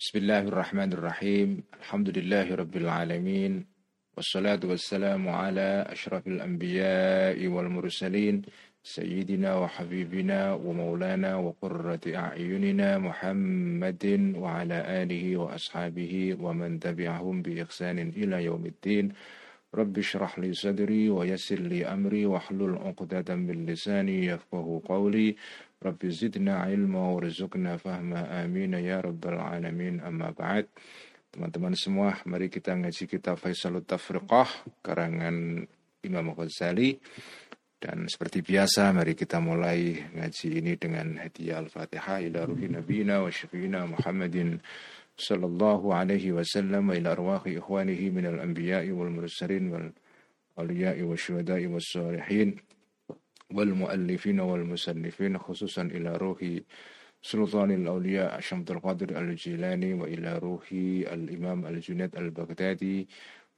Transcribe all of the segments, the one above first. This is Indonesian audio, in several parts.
بسم الله الرحمن الرحيم الحمد لله رب العالمين والصلاة والسلام على أشرف الأنبياء والمرسلين سيدنا وحبيبنا ومولانا وقرة أعيننا محمد وعلى آله وأصحابه ومن تبعهم بإحسان إلى يوم الدين رب اشرح لي صدري ويسر لي أمري واحلل عقدة من لساني يفقه قولي رب زدنا علما warzuqna fahma amin ya rabbal alamin amma ba'd teman-teman semua mari kita ngaji kitab Faisalut Tafriqah karangan Imam Ghazali dan seperti biasa mari kita mulai ngaji ini dengan hadiah Al-Fatihah ila ruhi nabiyina wa syafiina Muhammadin صلى الله عليه وسلم إلى أرواح إخوانه من الأنبياء والمرسلين والأولياء والشهداء والصالحين والمؤلفين والمسلفين خصوصا إلى روح سلطان الأولياء شمس القادر الجيلاني وإلى روح الإمام الجنيد البغدادي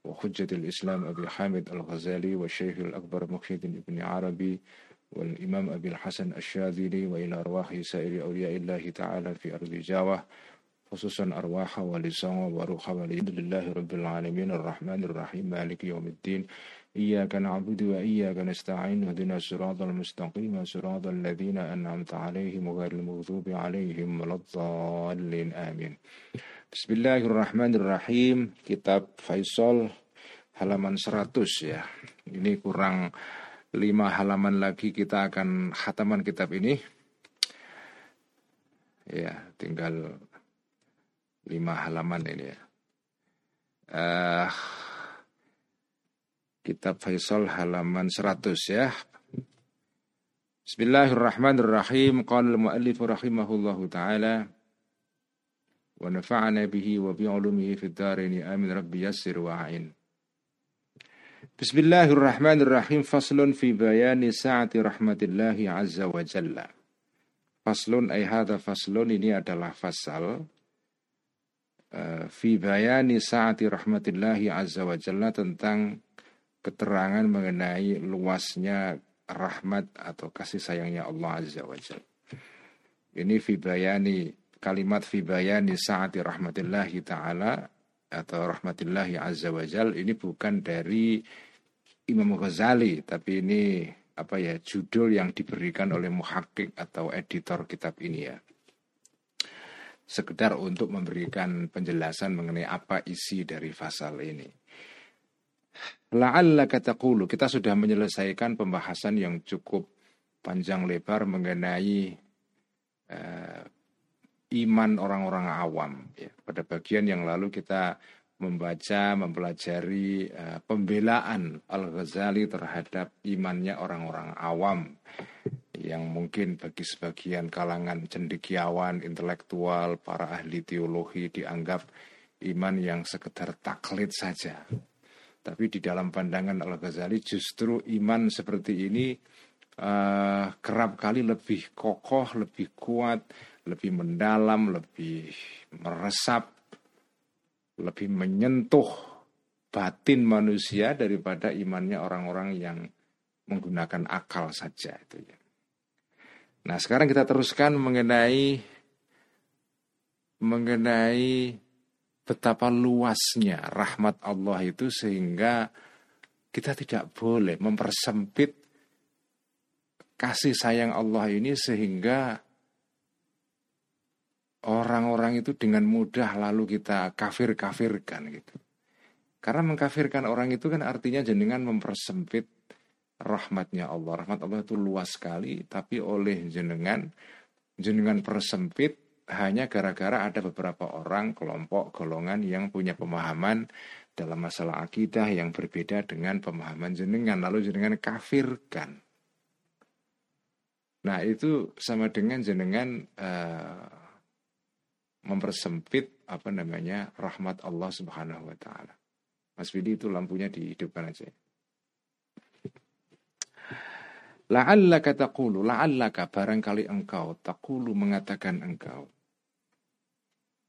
وحجة الإسلام أبي حامد الغزالي والشيخ الأكبر مخيد بن عربي والإمام أبي الحسن الشاذلي وإلى أرواح سائر أولياء الله تعالى في أرض جاوة خصوصا أرواح ولسان وروح والحمد لله رب العالمين الرحمن الرحيم مالك يوم الدين إياك نعبد وإياك نستعين اهدنا الصراط المستقيم صراط الذين أنعمت عليهم غير المغضوب عليهم ولا الضالين آمين Bismillahirrahmanirrahim Kitab Faisal halaman 100 ya Ini kurang 5 halaman lagi kita akan khataman kitab ini Ya tinggal lima halaman ini ya. Uh, kitab Faisal halaman 100 ya. Bismillahirrahmanirrahim. Qala al-muallif rahimahullahu taala wa nafa'ana bihi wa bi 'ulumihi fid dharain amin rabbi yassir wa'in. Bismillahirrahmanirrahim. Faslun fi bayani sa'ati rahmatillahi azza wa jalla. Faslun ay hadha faslun ini adalah fasal fi bayani saati rahmatillahi azza wa jalla tentang keterangan mengenai luasnya rahmat atau kasih sayangnya Allah azza wa jalla. Ini fi bayani kalimat fi bayani saati rahmatillahi taala atau rahmatillahi azza wa jalla ini bukan dari Imam Ghazali tapi ini apa ya judul yang diberikan oleh muhakkik atau editor kitab ini ya sekedar untuk memberikan penjelasan mengenai apa isi dari pasal ini. La'alla taqulu kita sudah menyelesaikan pembahasan yang cukup panjang lebar mengenai uh, iman orang-orang awam. Ya, pada bagian yang lalu kita membaca, mempelajari uh, pembelaan Al-Ghazali terhadap imannya orang-orang awam yang mungkin bagi sebagian kalangan cendekiawan, intelektual, para ahli teologi dianggap iman yang sekedar taklid saja. Tapi di dalam pandangan Al-Ghazali justru iman seperti ini uh, kerap kali lebih kokoh, lebih kuat, lebih mendalam, lebih meresap, lebih menyentuh batin manusia daripada imannya orang-orang yang menggunakan akal saja itu ya. Nah, sekarang kita teruskan mengenai mengenai betapa luasnya rahmat Allah itu sehingga kita tidak boleh mempersempit kasih sayang Allah ini sehingga orang-orang itu dengan mudah lalu kita kafir-kafirkan gitu. Karena mengkafirkan orang itu kan artinya jenengan mempersempit rahmatnya Allah. Rahmat Allah itu luas sekali, tapi oleh jenengan, jenengan persempit hanya gara-gara ada beberapa orang, kelompok, golongan yang punya pemahaman dalam masalah akidah yang berbeda dengan pemahaman jenengan. Lalu jenengan kafirkan. Nah itu sama dengan jenengan uh, mempersempit apa namanya rahmat Allah Subhanahu Wa Taala. Mas Widi itu lampunya dihidupkan aja. La'allaka taqulu, la'allaka barangkali engkau, taqulu mengatakan engkau.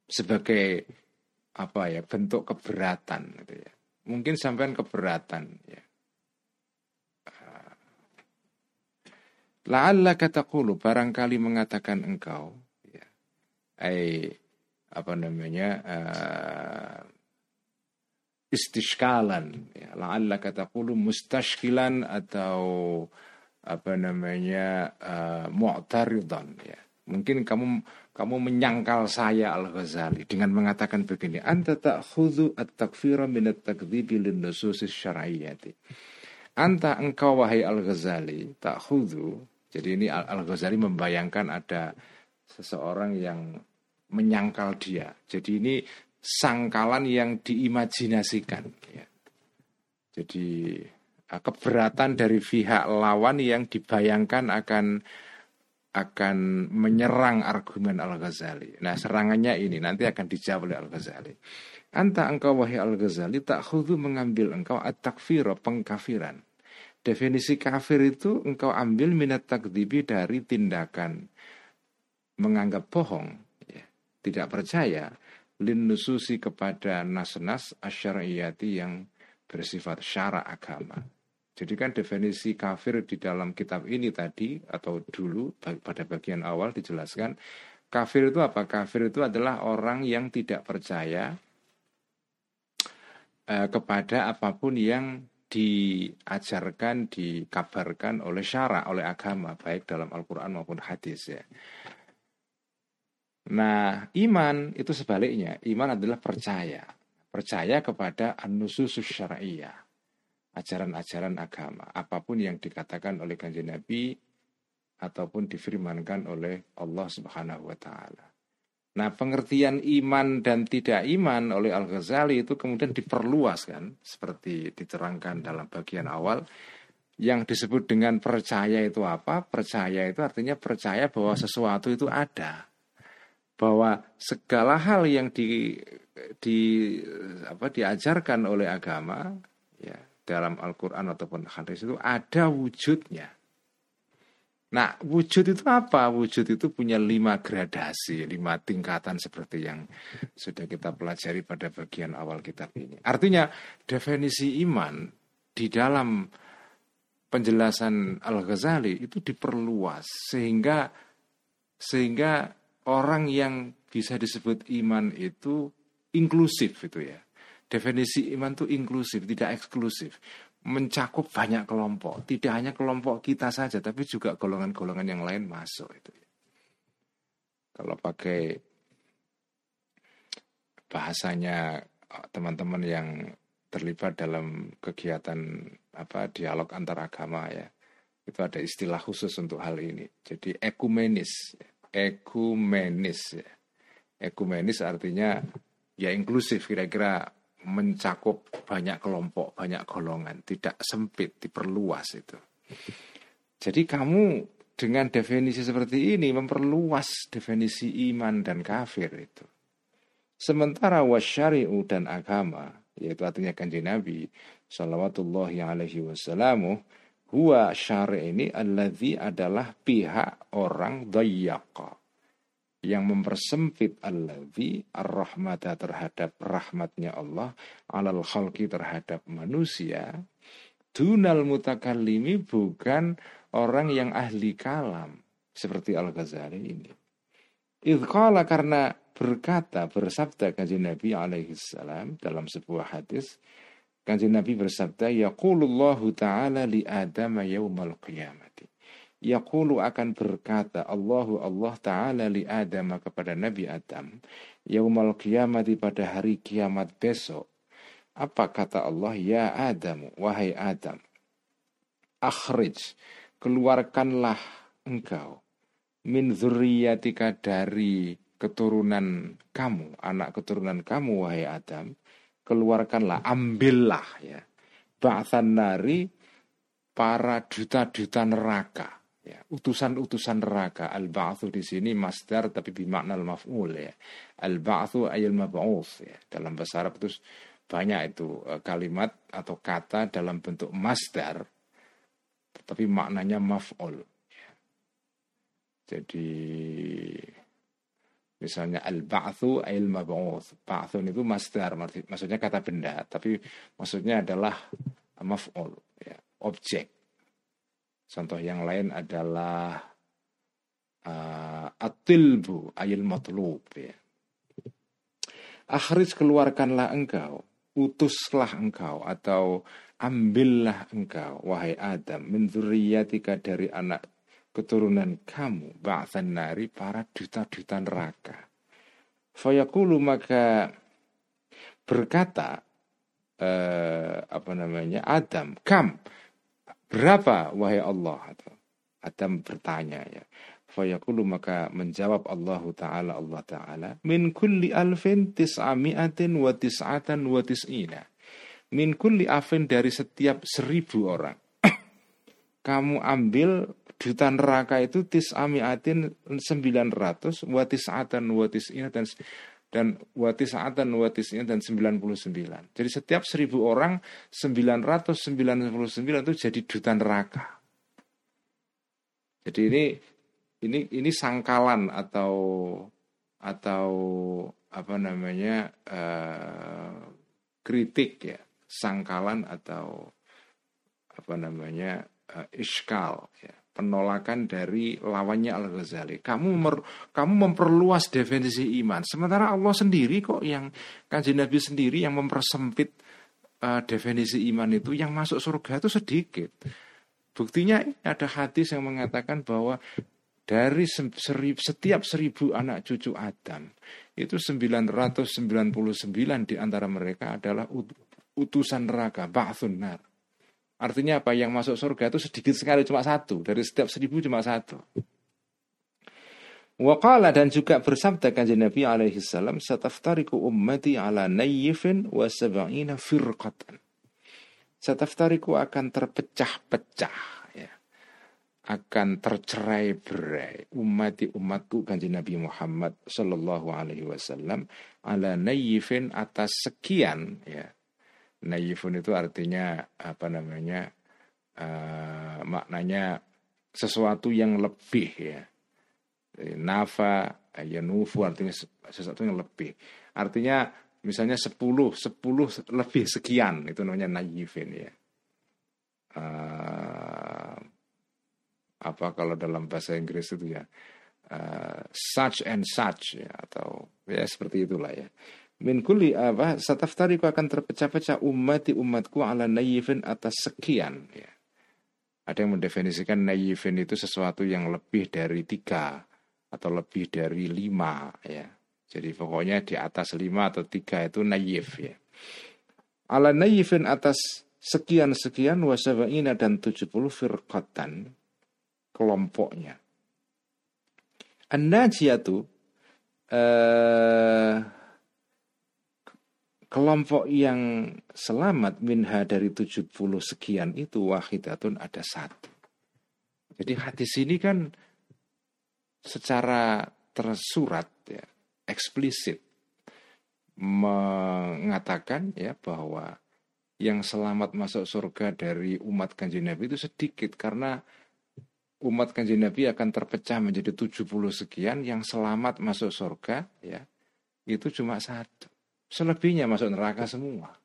Sebagai apa ya, bentuk keberatan gitu ya. Mungkin sampean keberatan ya. La'allaka taqulu, barangkali mengatakan engkau ya. Ai apa namanya uh, istishkalan ya la'allaka taqulu mustashkilan atau apa namanya uh, mu'taridan ya mungkin kamu kamu menyangkal saya Al-Ghazali dengan mengatakan begini anta ta'khudhu at-takfira min at-takdzibi lin-nusus anta engkau wahai Al-Ghazali ta'khudhu jadi ini Al-Ghazali membayangkan ada seseorang yang menyangkal dia jadi ini sangkalan yang diimajinasikan. Ya. Jadi keberatan dari pihak lawan yang dibayangkan akan akan menyerang argumen Al-Ghazali. Nah serangannya ini nanti akan dijawab oleh Al-Ghazali. Anta engkau wahai Al-Ghazali tak khudu mengambil engkau at-takfiro pengkafiran. Definisi kafir itu engkau ambil minat takdibi dari tindakan menganggap bohong, ya, tidak percaya, lin nususi kepada nas-nas asyariyati yang bersifat syara agama. Jadi kan definisi kafir di dalam kitab ini tadi atau dulu pada bagian awal dijelaskan kafir itu apa? Kafir itu adalah orang yang tidak percaya eh, kepada apa pun yang diajarkan, dikabarkan oleh syara, oleh agama, baik dalam Al-Quran maupun hadis ya. Nah, iman itu sebaliknya. Iman adalah percaya. Percaya kepada syara'iyah. Ajaran-ajaran agama. Apa pun yang dikatakan oleh kanjeng Nabi ataupun difirmankan oleh Allah Subhanahu wa taala. Nah, pengertian iman dan tidak iman oleh Al-Ghazali itu kemudian diperluas kan, seperti diterangkan dalam bagian awal. Yang disebut dengan percaya itu apa? Percaya itu artinya percaya bahwa sesuatu itu ada bahwa segala hal yang di di apa diajarkan oleh agama dalam Al-Qur'an ataupun hadis itu ada wujudnya. Nah, wujud itu apa? Wujud itu punya lima gradasi, lima tingkatan seperti yang sudah kita pelajari pada bagian awal kitab ini. Artinya, definisi iman di dalam penjelasan Al-Ghazali itu diperluas sehingga sehingga orang yang bisa disebut iman itu inklusif itu ya. Definisi iman itu inklusif, tidak eksklusif. Mencakup banyak kelompok. Tidak hanya kelompok kita saja, tapi juga golongan-golongan yang lain masuk itu. Ya. Kalau pakai bahasanya eh, teman-teman yang terlibat dalam kegiatan apa dialog antar agama ya itu ada istilah khusus untuk hal ini jadi ekumenis ekumenis. Ekumenis artinya ya inklusif kira-kira mencakup banyak kelompok, banyak golongan, tidak sempit, diperluas itu. Jadi kamu dengan definisi seperti ini memperluas definisi iman dan kafir itu. Sementara wasyari'u dan agama, yaitu artinya kanji Nabi Salawatullahi alaihi wasallamu Huwa syari ini adalah pihak orang dayyaqa yang mempersempit alladhi ar-rahmata terhadap rahmatnya Allah alal khalqi terhadap manusia dunal mutakallimi bukan orang yang ahli kalam seperti Al-Ghazali ini. Idqala karena berkata bersabda kajian Nabi alaihi salam dalam sebuah hadis Kanjeng Nabi bersabda, Yaqulullahu ta'ala li Adam yaumal qiyamati. Yaqulu akan berkata Allahu Allah Ta'ala li Adam kepada Nabi Adam. Yaumal qiyamati pada hari kiamat besok. Apa kata Allah? Ya Adam, wahai Adam. Akhrij, keluarkanlah engkau. Min zuriyatika dari keturunan kamu, anak keturunan kamu, wahai Adam keluarkanlah, ambillah ya. Ba'than nari para duta-duta neraka. Ya, utusan-utusan neraka. Al-ba'thu di sini masdar tapi bimakna al-maf'ul ya. Al-ba'thu ayil mab'uth ya. Dalam bahasa Arab itu banyak itu e, kalimat atau kata dalam bentuk masdar tapi maknanya maf'ul. Ya. Jadi Misalnya al-ba'thu ayil mab'uth. Ba'thun itu masdar, maksudnya kata benda, tapi maksudnya adalah maf'ul, ya, objek. Contoh yang lain adalah uh, atilbu ayil matlub ya. akhrij keluarkanlah engkau, utuslah engkau atau ambillah engkau wahai Adam min dari anak keturunan kamu ba'than nari para duta-duta neraka. Fayaqulu maka berkata eh, apa namanya Adam, kam berapa wahai Allah? Adam bertanya ya. Fayaqulu maka menjawab Allah Ta'ala Allah Ta'ala Min kulli alfin tis'ami'atin wa tis'atan wa tis'ina. Min kulli alfin dari setiap seribu orang. Kamu ambil duta neraka itu tis'ami'atin 900 wa tis'atan wa tis'ina dan dan wati saatan watisnya dan 99. Jadi setiap seribu orang 999 itu jadi duta neraka. Jadi ini ini ini sangkalan atau atau apa namanya uh, kritik ya sangkalan atau apa namanya uh, iskal ya penolakan dari lawannya Al Ghazali. Kamu mer, kamu memperluas definisi iman, sementara Allah sendiri kok yang kanjeng Nabi sendiri yang mempersempit uh, definisi iman itu yang masuk surga itu sedikit. Buktinya ada hadis yang mengatakan bahwa dari serib, setiap seribu anak cucu Adam itu 999 di antara mereka adalah utusan neraka, ba'thun nar. Artinya apa? Yang masuk surga itu sedikit sekali, cuma satu. Dari setiap seribu cuma satu. Waqala dan juga bersabda kanjeng Nabi alaihi salam sataftariku ummati ala nayyifin wa sab'ina firqatan. Sataftariku akan terpecah-pecah ya. Akan tercerai-berai ummati umatku kanjeng Nabi Muhammad sallallahu alaihi wasallam ala nayyifin atas sekian ya naifun itu artinya apa namanya uh, maknanya sesuatu yang lebih ya. Nafa yanufu artinya sesuatu yang lebih. Artinya misalnya sepuluh sepuluh lebih sekian itu namanya naifin ya. Uh, apa kalau dalam bahasa Inggris itu ya uh, such and such ya atau ya seperti itulah ya min kulli apa sataftariku akan terpecah-pecah ummati umatku ala nayyifin atas sekian ya. Ada yang mendefinisikan nayyifin itu sesuatu yang lebih dari tiga atau lebih dari lima ya. Jadi pokoknya di atas lima atau tiga itu nayyif ya. Ala nayyifin atas sekian-sekian wasabaina dan tujuh puluh firqatan kelompoknya. An-najiyatu eh, kelompok yang selamat minha dari 70 sekian itu wahidatun ada satu. Jadi hadis ini kan secara tersurat ya, eksplisit mengatakan ya bahwa yang selamat masuk surga dari umat kanjeng Nabi itu sedikit karena umat kanjeng Nabi akan terpecah menjadi 70 sekian yang selamat masuk surga ya itu cuma satu. Selebihnya masuk neraka semua.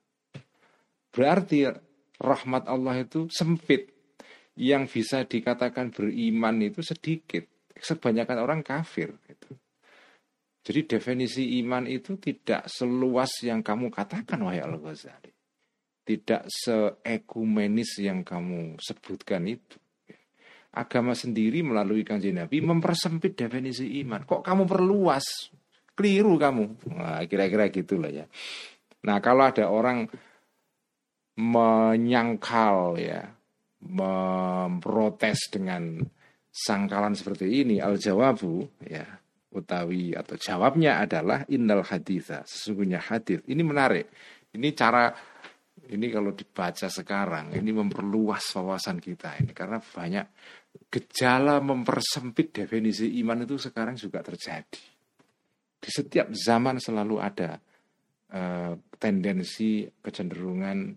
Berarti rahmat Allah itu sempit. Yang bisa dikatakan beriman itu sedikit. Sebanyakan orang kafir. Gitu. Jadi definisi iman itu tidak seluas yang kamu katakan wahai Al-Ghazali. Tidak seekumenis yang kamu sebutkan itu. Agama sendiri melalui kanjeng Nabi mempersempit definisi iman. Kok kamu perluas? Keliru kamu. Nah, kira-kira gitulah ya. Nah, kalau ada orang menyangkal ya, memprotes dengan sangkalan seperti ini, al jawabu ya, utawi atau jawabnya adalah innal haditha, sesungguhnya hadis. Ini menarik. Ini cara ini kalau dibaca sekarang ini memperluas wawasan kita ini karena banyak gejala mempersempit definisi iman itu sekarang juga terjadi di setiap zaman selalu ada uh, tendensi kecenderungan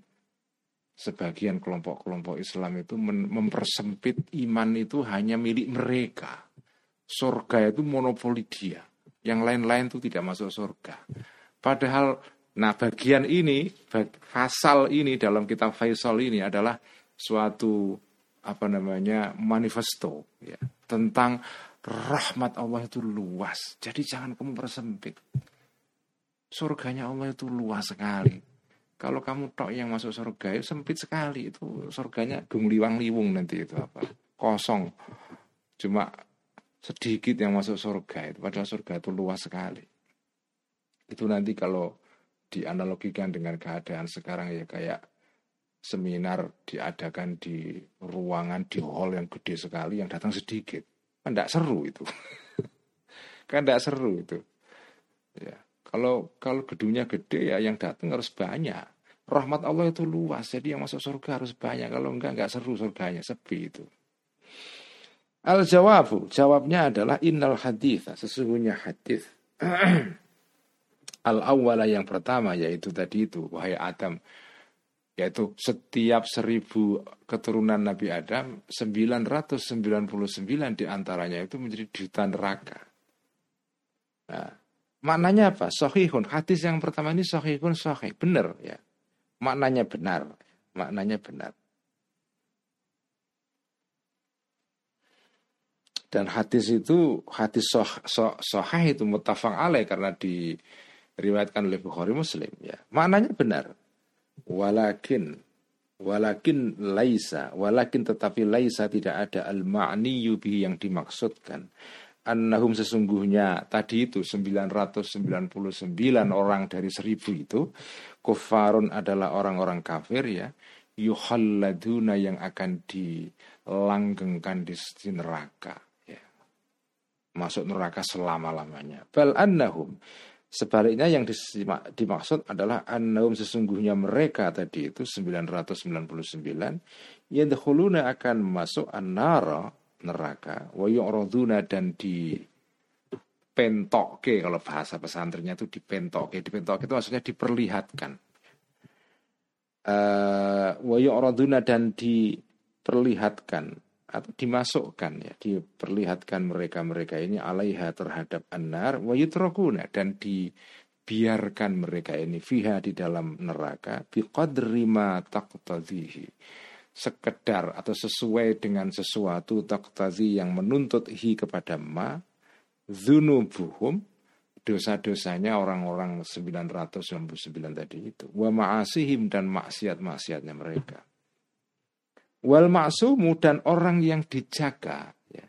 sebagian kelompok-kelompok Islam itu mempersempit iman itu hanya milik mereka. Surga itu monopoli dia. Yang lain-lain itu tidak masuk surga. Padahal nah bagian ini pasal ini dalam kitab Faisal ini adalah suatu apa namanya manifesto ya tentang rahmat Allah itu luas. Jadi jangan kamu persempit. surganya Allah itu luas sekali. Kalau kamu tok yang masuk surga itu sempit sekali itu surganya gung liwung nanti itu apa kosong cuma sedikit yang masuk surga itu padahal surga itu luas sekali itu nanti kalau dianalogikan dengan keadaan sekarang ya kayak seminar diadakan di ruangan di hall yang gede sekali yang datang sedikit kan tidak seru itu. Kan tidak seru itu. Ya kalau kalau gedungnya gede ya yang datang harus banyak. Rahmat Allah itu luas jadi yang masuk surga harus banyak. Kalau enggak enggak seru surganya sepi itu. Al jawabu jawabnya adalah innal hadith sesungguhnya hadis al awwala yang pertama yaitu tadi itu wahai Adam yaitu setiap seribu keturunan Nabi Adam 999 di antaranya itu menjadi duta neraka. Nah, maknanya apa? Sohihun. Hadis yang pertama ini sohihun sohih. Benar ya. Maknanya benar. Maknanya benar. Dan hadis itu hadis soh, soh, sohih itu mutafang alaih karena diriwayatkan oleh Bukhari Muslim ya. Maknanya benar walakin. Walakin laisa. Walakin tetapi laisa tidak ada. Al ma'niyu bihi yang dimaksudkan. Annahum sesungguhnya tadi itu 999 orang dari seribu itu kufarun adalah orang-orang kafir ya. Yuhalladuna yang akan dilanggengkan di neraka ya. masuk neraka selama-lamanya. Bal annahum Sebaliknya yang dimaksud adalah annahum sesungguhnya mereka tadi itu 999 yadkhuluna akan masuk annara neraka wa yu'raduna dan di pentoke kalau bahasa pesantrennya itu dipentoke dipentoke itu maksudnya diperlihatkan. Uh, wa yu'raduna dan diperlihatkan atau dimasukkan ya diperlihatkan mereka-mereka ini alaiha terhadap anar wa yutrakuna dan dibiarkan mereka ini fiha di dalam neraka biqadri ma taqtadhihi sekedar atau sesuai dengan sesuatu taqtadhi yang menuntut hi kepada ma dzunubuhum dosa-dosanya orang-orang 999 tadi itu. Wa ma'asihim dan maksiat-maksiatnya mereka Wal maksumu dan orang yang dijaga ya,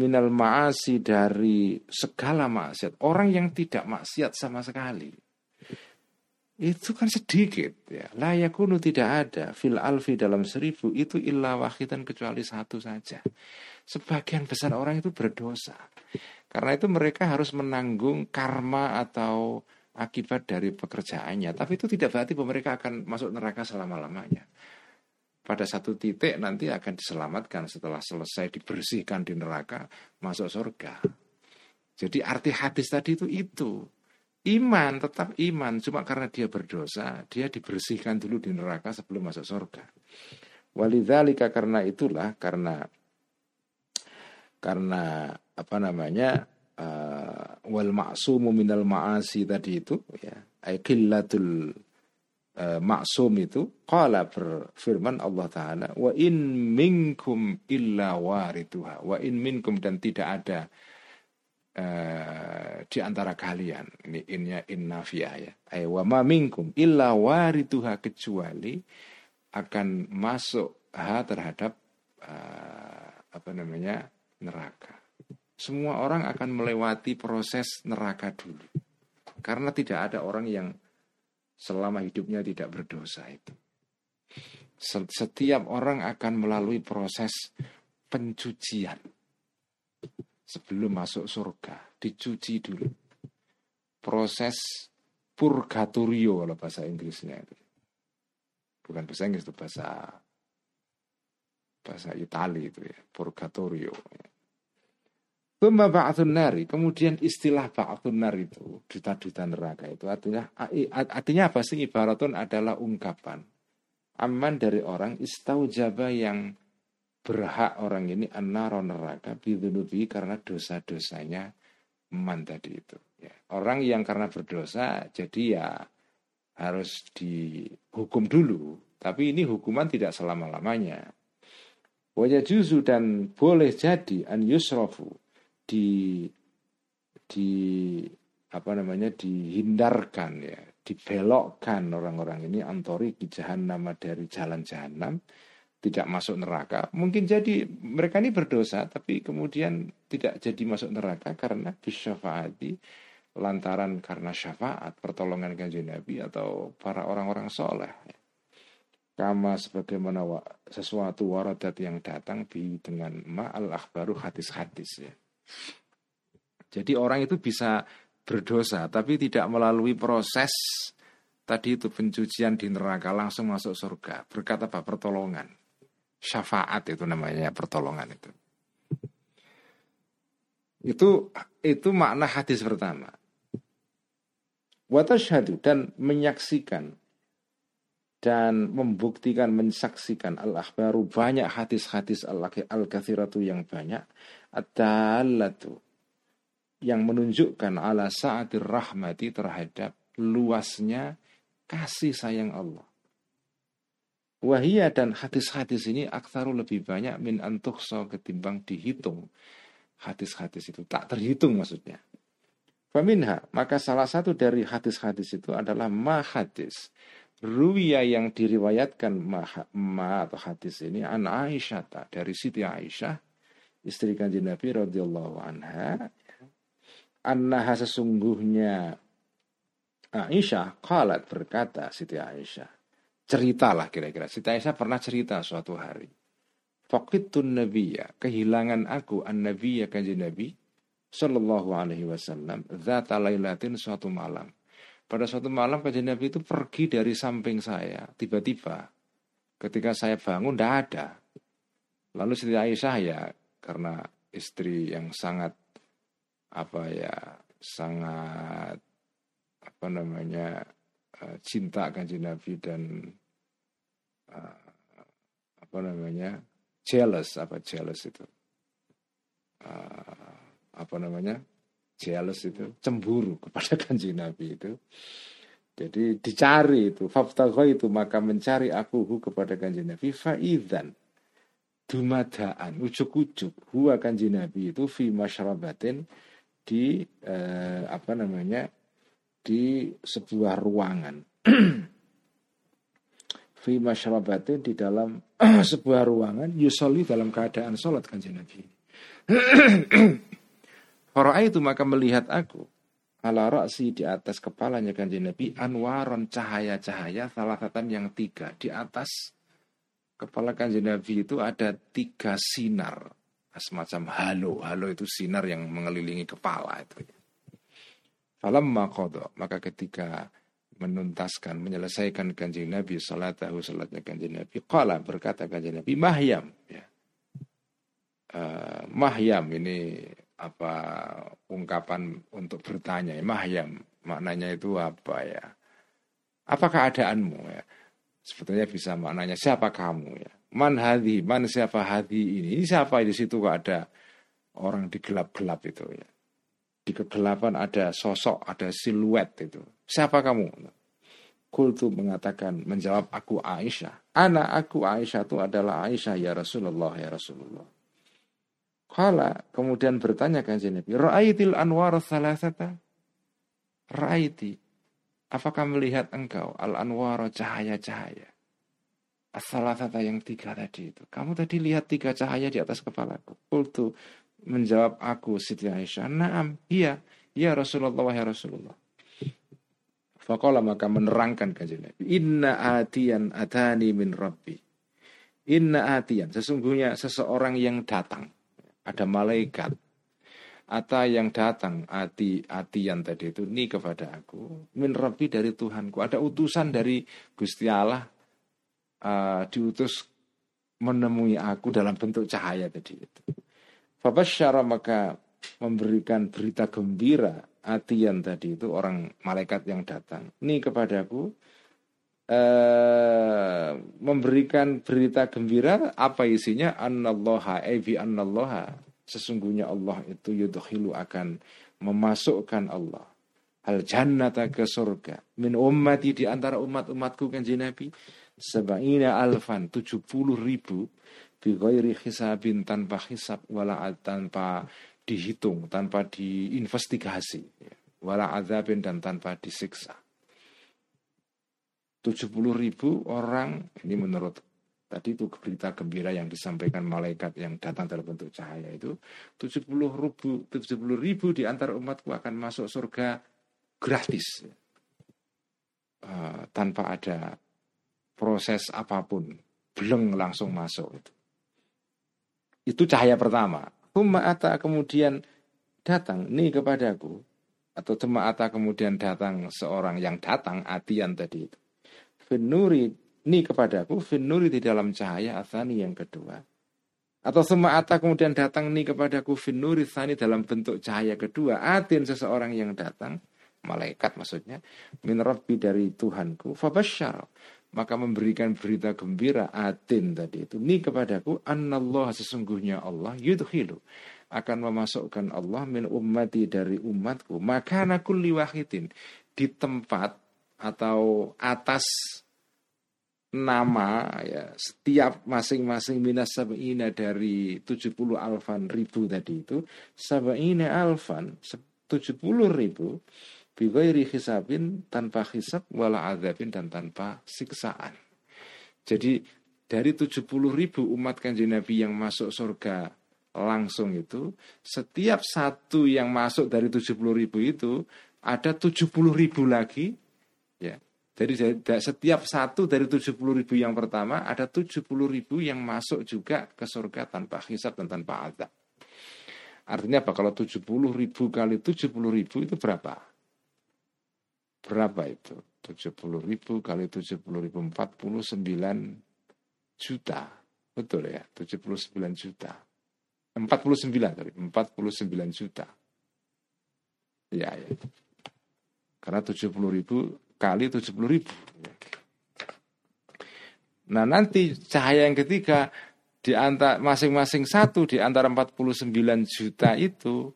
minal maasi dari segala maksiat, orang yang tidak maksiat sama sekali. Itu kan sedikit ya. Layakunu tidak ada fil alfi dalam seribu itu illa wahidan kecuali satu saja. Sebagian besar orang itu berdosa. Karena itu mereka harus menanggung karma atau akibat dari pekerjaannya. Tapi itu tidak berarti mereka akan masuk neraka selama-lamanya pada satu titik nanti akan diselamatkan setelah selesai dibersihkan di neraka masuk surga. Jadi arti hadis tadi itu itu. Iman tetap iman cuma karena dia berdosa, dia dibersihkan dulu di neraka sebelum masuk surga. Walidzalika karena itulah karena karena apa namanya uh, wal ma'sumu minal ma'asi tadi itu ya aikillatul uh, maksum itu qala berfirman Allah taala wa in minkum illa warituha wa in minkum dan tidak ada uh, di antara kalian. Ini innya innafiyah ya. Ay wa ma minkum illa warituha kecuali akan masuk ha terhadap uh, apa namanya neraka. Semua orang akan melewati proses neraka dulu. Karena tidak ada orang yang selama hidupnya tidak berdosa itu. Setiap orang akan melalui proses pencucian sebelum masuk surga, dicuci dulu. Proses purgatorio kalau bahasa Inggrisnya itu. Bukan bahasa Inggris itu bahasa bahasa Itali itu ya, purgatorio. Tumma ba'atun nari. Kemudian istilah ba'atun nari itu, duta-duta neraka itu artinya artinya apa sih? Ibaratun adalah ungkapan. Aman dari orang istaujaba yang berhak orang ini annaro neraka bidunubi karena dosa-dosanya man tadi itu. Ya. Orang yang karena berdosa jadi ya harus dihukum dulu. Tapi ini hukuman tidak selama-lamanya. Wajah juzu dan boleh jadi an yusrofu di di apa namanya dihindarkan ya, dibelokkan orang-orang ini antori nama dari jalan jahanam tidak masuk neraka. Mungkin jadi mereka ini berdosa tapi kemudian tidak jadi masuk neraka karena bisyafaati lantaran karena syafaat pertolongan kanjeng Nabi atau para orang-orang soleh kama sebagaimana sesuatu waradat yang datang bi dengan ma'al akhbaru hadis-hadis ya. Jadi orang itu bisa berdosa tapi tidak melalui proses tadi itu pencucian di neraka langsung masuk surga. Berkata apa? Pertolongan. Syafaat itu namanya pertolongan itu. Itu itu makna hadis pertama. Watashhadu dan menyaksikan dan membuktikan mensaksikan al-akhbaru. Banyak hadis-hadis al-kathiratu yang banyak ad-dallatu yang menunjukkan ala sa'atir rahmati terhadap luasnya kasih sayang Allah. Wahia dan hadis-hadis ini aksaru lebih banyak min antukhso ketimbang dihitung. Hadis-hadis itu tak terhitung maksudnya. Faminha, maka salah satu dari hadis-hadis itu adalah ma hadis. Ruwiya yang diriwayatkan ma, ma atau hadis ini an Aisyah dari Siti Aisyah istri kanjeng Nabi radhiyallahu anha annaha sesungguhnya Aisyah qalat berkata Siti Aisyah ceritalah kira-kira Siti Aisyah pernah cerita suatu hari Faqitun nabiyya kehilangan aku an nabiyya kanjeng Nabi Shallallahu Alaihi Wasallam zata lailatin suatu malam. Pada suatu malam kajian Nabi itu pergi dari samping saya. Tiba-tiba ketika saya bangun tidak ada. Lalu Siti Aisyah ya karena istri yang sangat apa ya sangat apa namanya eh, cinta kanjeng Nabi dan uh, apa namanya jealous apa jealous itu. Uh, apa namanya jealous itu cemburu kepada kanjeng Nabi itu. Jadi dicari itu faftago itu maka mencari aku hu kepada kanjeng Nabi faizan dumadaan ujuk-ujuk huwa kanjeng Nabi itu fi masyarabatin di eh, apa namanya di sebuah ruangan. Fi masyarabatin di dalam sebuah ruangan yusoli dalam keadaan sholat kanjeng Nabi. Itu maka melihat aku ala ra'si di atas kepalanya kanjeng Nabi anwaron cahaya-cahaya salah satu yang tiga di atas kepala kanjeng Nabi itu ada tiga sinar. Semacam halo. Halo itu sinar yang mengelilingi kepala itu. Falam makodo maka ketika menuntaskan menyelesaikan kanjeng Nabi salatahu salatnya kanjeng Nabi kala berkata kanjeng Nabi mahyam. Ya. Uh, mahyam ini apa ungkapan untuk bertanya. Mahyam maknanya itu apa ya? Apakah keadaanmu? Ya sebetulnya bisa maknanya siapa kamu? Ya. Man hadi man siapa hadi ini? Ini siapa? Di situ kok ada orang di gelap-gelap itu ya. Di kegelapan ada sosok ada siluet itu. Siapa kamu? Kultu mengatakan menjawab aku Aisyah. Anak aku Aisyah itu adalah Aisyah ya Rasulullah ya Rasulullah. Kala kemudian bertanya kan Nabi, Ra'aitil anwar salasata? Ra'aiti. Apakah melihat engkau al-anwar cahaya-cahaya? As-salasata yang tiga tadi itu. Kamu tadi lihat tiga cahaya di atas kepalaku. Kultu menjawab aku Siti Aisyah. Naam, iya. Ya Rasulullah, ya Rasulullah. Fakola maka menerangkan kajian. Inna atiyan atani min Rabbi. Inna atiyan. Sesungguhnya seseorang yang datang ada malaikat atau yang datang ati ati yang tadi itu ni kepada aku min rabbi dari Tuhanku. Ada utusan dari Gusti Allah uh, diutus menemui aku dalam bentuk cahaya tadi itu. Fabasyara maka memberikan berita gembira yang tadi itu orang malaikat yang datang. Ini kepadaku Uh, memberikan berita gembira apa isinya? Annallaha evi annallaha sesungguhnya Allah itu yudhilu akan memasukkan Allah al jannata ke surga min ummati di antara umat-umatku kan Nabi sebaina alfan 70 ribu bi hisabin tanpa hisab wala tanpa dihitung tanpa diinvestigasi wala azabin dan tanpa disiksa. 70 ribu orang ini menurut tadi itu berita gembira yang disampaikan malaikat yang datang dalam bentuk cahaya itu 70 ribu 70 ribu di antara umatku akan masuk surga gratis. Uh, tanpa ada proses apa pun belum langsung masuk itu. Itu cahaya pertama. Humma ata kemudian datang nih kepadaku atau ata kemudian datang seorang yang datang atian tadi itu. Finuri ini kepadaku finuri di dalam cahaya asani yang kedua. Atau ata kemudian datang ini kepadaku finuri sani dalam bentuk cahaya kedua. Atin seseorang yang datang malaikat maksudnya min rabbi dari Tuhanku. Fabasyar maka memberikan berita gembira atin tadi itu. Ini kepadaku annallah sesungguhnya Allah yudhilu akan memasukkan Allah min ummati dari umatku. Maka kulli wahidin. Di tempat atau atas nama ya setiap masing-masing minas sab'ina dari 70 alfan ribu tadi itu sab'ina alfan 70 ribu bighairi hisabin tanpa hisab wala azabin dan tanpa siksaan. Jadi dari 70 ribu umat kanjeng Nabi yang masuk surga langsung itu setiap satu yang masuk dari 70 ribu itu ada 70 ribu lagi jadi setiap satu dari 70 ribu yang pertama ada 70 ribu yang masuk juga ke surga tanpa hisab dan tanpa azab. Artinya apa? Kalau 70 ribu kali 70 ribu itu berapa? Berapa itu? 70 ribu kali 70 ribu 49 juta. Betul ya? 79 juta. 49 sorry, 49 juta. Ya, ya. Karena 70 ribu kali 70 ribu. Nah nanti cahaya yang ketiga di antara masing-masing satu di antara 49 juta itu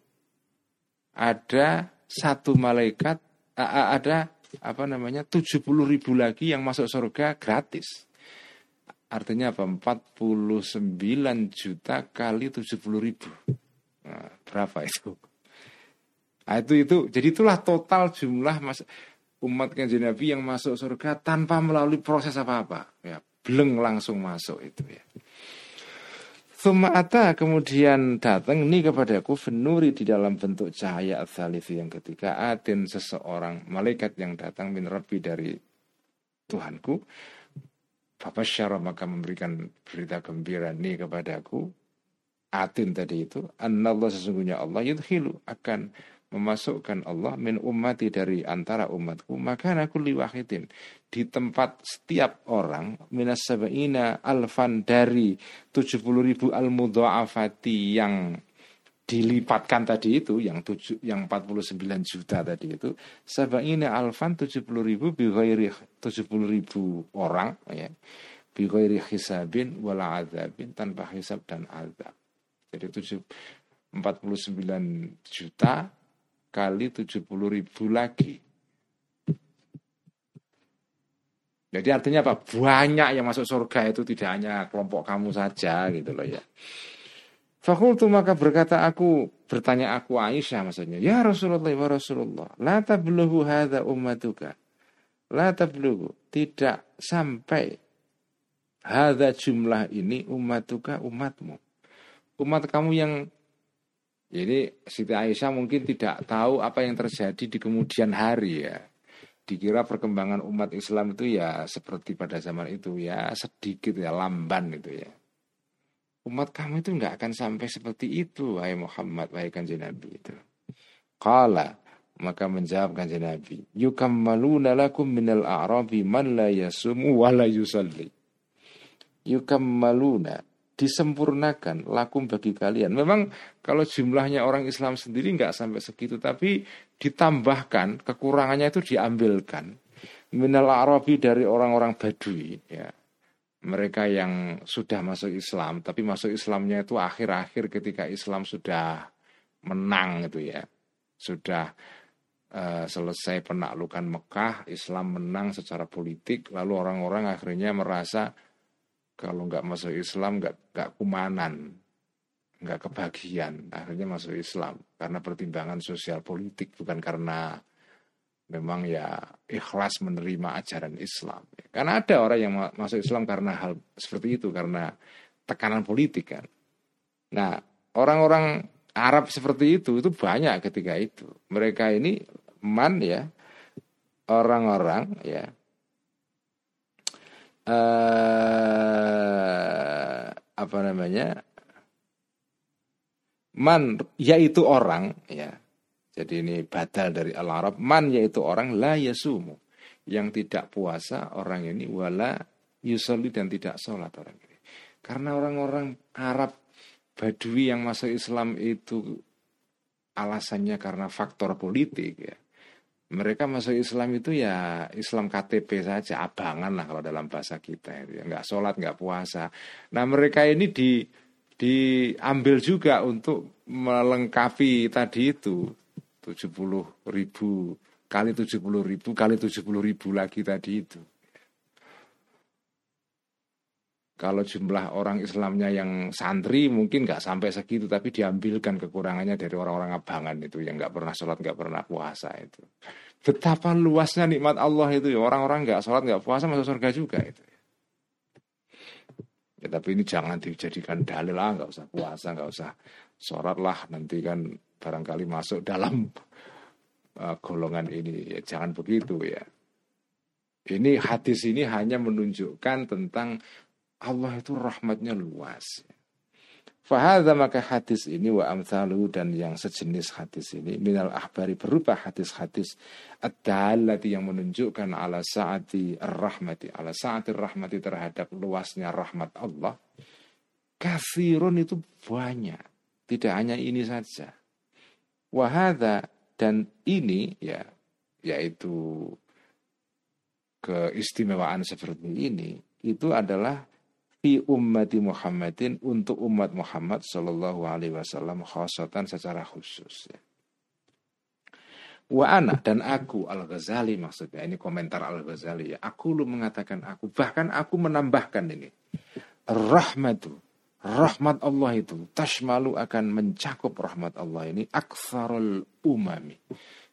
ada satu malaikat ada apa namanya 70 ribu lagi yang masuk surga gratis. Artinya apa? 49 juta kali 70 ribu. Nah, berapa itu? Nah, itu itu jadi itulah total jumlah mas umat kanjeng Nabi yang masuk surga tanpa melalui proses apa-apa. Ya, belum langsung masuk itu ya. Sumata kemudian datang ini kepadaku fenuri di dalam bentuk cahaya asalifi yang ketiga atin seseorang malaikat yang datang min Rabbi dari Tuhanku Bapak syarah maka memberikan berita gembira ini kepadaku atin tadi itu Allah sesungguhnya Allah yudhilu akan memasukkan Allah min ummati dari antara umatku maka aku liwahidin di tempat setiap orang minas sabaina alfan dari 70 ribu al mudhaafati yang dilipatkan tadi itu yang tujuh, yang 49 juta tadi itu sabaina alfan 70 ribu bighairi 70 ribu orang ya hisabin wala azabin tanpa hisab dan azab jadi 7 49 juta kali 70 ribu lagi. Jadi artinya apa? Banyak yang masuk surga itu tidak hanya kelompok kamu saja gitu loh ya. Fakultu maka berkata aku bertanya aku Aisyah maksudnya ya Rasulullah ya Rasulullah la tablughu hadza ummatuka la tablughu tidak sampai hadza jumlah ini ummatuka umatmu umat kamu yang jadi Siti Aisyah mungkin tidak tahu apa yang terjadi di kemudian hari ya. Dikira perkembangan umat Islam itu ya seperti pada zaman itu ya sedikit ya lamban itu ya. Umat kamu itu nggak akan sampai seperti itu, wahai Muhammad, wahai kanjeng Nabi itu. Kala maka menjawab kanjeng Nabi, yukammaluna lakum minal a'rabi man la yasumu wa la yusalli. Yukammaluna disempurnakan lakum bagi kalian. Memang kalau jumlahnya orang Islam sendiri nggak sampai segitu, tapi ditambahkan kekurangannya itu diambilkan. Minal Arabi dari orang-orang Badui, ya. Mereka yang sudah masuk Islam, tapi masuk Islamnya itu akhir-akhir ketika Islam sudah menang itu ya, sudah uh, selesai penaklukan Mekah, Islam menang secara politik, lalu orang-orang akhirnya merasa kalau nggak masuk Islam nggak nggak kumanan nggak kebagian akhirnya masuk Islam. Karena pertimbangan sosial politik bukan karena memang ya ikhlas menerima ajaran Islam. Karena ada orang yang masuk Islam karena hal seperti itu karena tekanan politik kan. Nah orang-orang Arab seperti itu itu banyak ketika itu. Mereka ini man ya orang-orang ya eh, apa namanya? Man yaitu orang ya. Jadi ini badal dari al Arab man yaitu orang la yasumu. Yang tidak puasa orang ini wala yusolli dan tidak sholat orang ini. Karena orang-orang Arab Badui yang masuk Islam itu alasannya karena faktor politik ya mereka masuk Islam itu ya Islam KTP saja abangan lah kalau dalam bahasa kita ya nggak sholat nggak puasa nah mereka ini di diambil juga untuk melengkapi tadi itu 70 ribu kali 70 ribu kali 70 ribu lagi tadi itu. Kalau jumlah orang Islamnya yang santri mungkin nggak sampai segitu, tapi diambilkan kekurangannya dari orang-orang abangan itu yang nggak pernah sholat, nggak pernah puasa itu. Betapa luasnya nikmat Allah itu ya orang-orang nggak sholat, nggak puasa masuk surga juga itu. Ya, tapi ini jangan dijadikan dalil lah, nggak usah puasa, nggak usah sholat lah, nanti kan barangkali masuk dalam uh, golongan ini. Ya, jangan begitu ya. Ini hadis ini hanya menunjukkan tentang Allah itu rahmatnya luas. Fahadha maka hadis ini wa amthalu dan yang sejenis hadis ini minal ahbari berupa hadis-hadis ad-dalati yang menunjukkan ala saati rahmati ala saati rahmati terhadap luasnya rahmat Allah. Kasirun itu banyak, tidak hanya ini saja. Wahada dan ini ya yaitu keistimewaan seperti ini itu adalah fi ummati Muhammadin untuk umat Muhammad Shallallahu Alaihi Wasallam khosatan secara khusus. Ya. Wa ana dan aku Al Ghazali maksudnya ini komentar Al Ghazali ya. Aku lu mengatakan aku bahkan aku menambahkan ini rahmatu rahmat Allah itu tashmalu akan mencakup rahmat Allah ini aksarul umami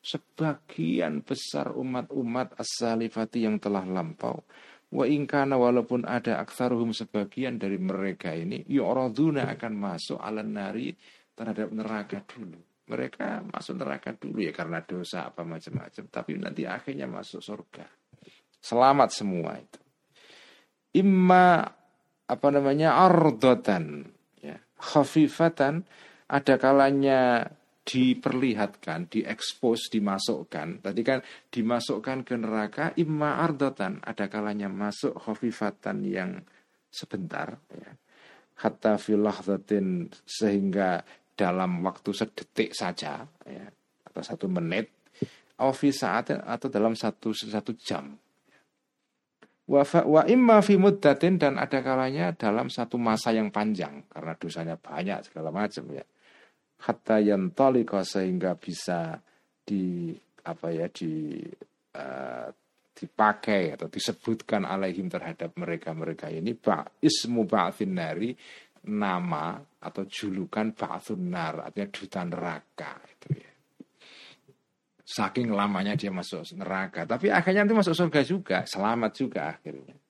sebagian besar umat-umat as-salifati yang telah lampau Wa ingkana walaupun ada aksaruhum sebagian dari mereka ini yu'raduna akan masuk ala nari terhadap neraka dulu. Mereka masuk neraka dulu ya karena dosa apa macam-macam. Tapi nanti akhirnya masuk surga. Selamat semua itu. Imma apa namanya ardotan ya khafifatan ada kalanya diperlihatkan, diekspos, dimasukkan. Tadi kan dimasukkan ke neraka imma ardatan, ada kalanya masuk khafifatan yang sebentar ya. Hatta filahzatin sehingga dalam waktu sedetik saja ya, atau satu menit fi saat atau dalam satu satu jam. Wa, wa imma fi muddatin dan ada kalanya dalam satu masa yang panjang karena dosanya banyak segala macam ya hatta yantalika sehingga bisa di apa ya di uh, dipakai atau disebutkan alaihim terhadap mereka-mereka ini ba ismu ba'thin nari nama atau julukan ba'thun nar artinya duta neraka itu ya. Saking lamanya dia masuk neraka, tapi akhirnya nanti masuk surga juga, selamat juga akhirnya.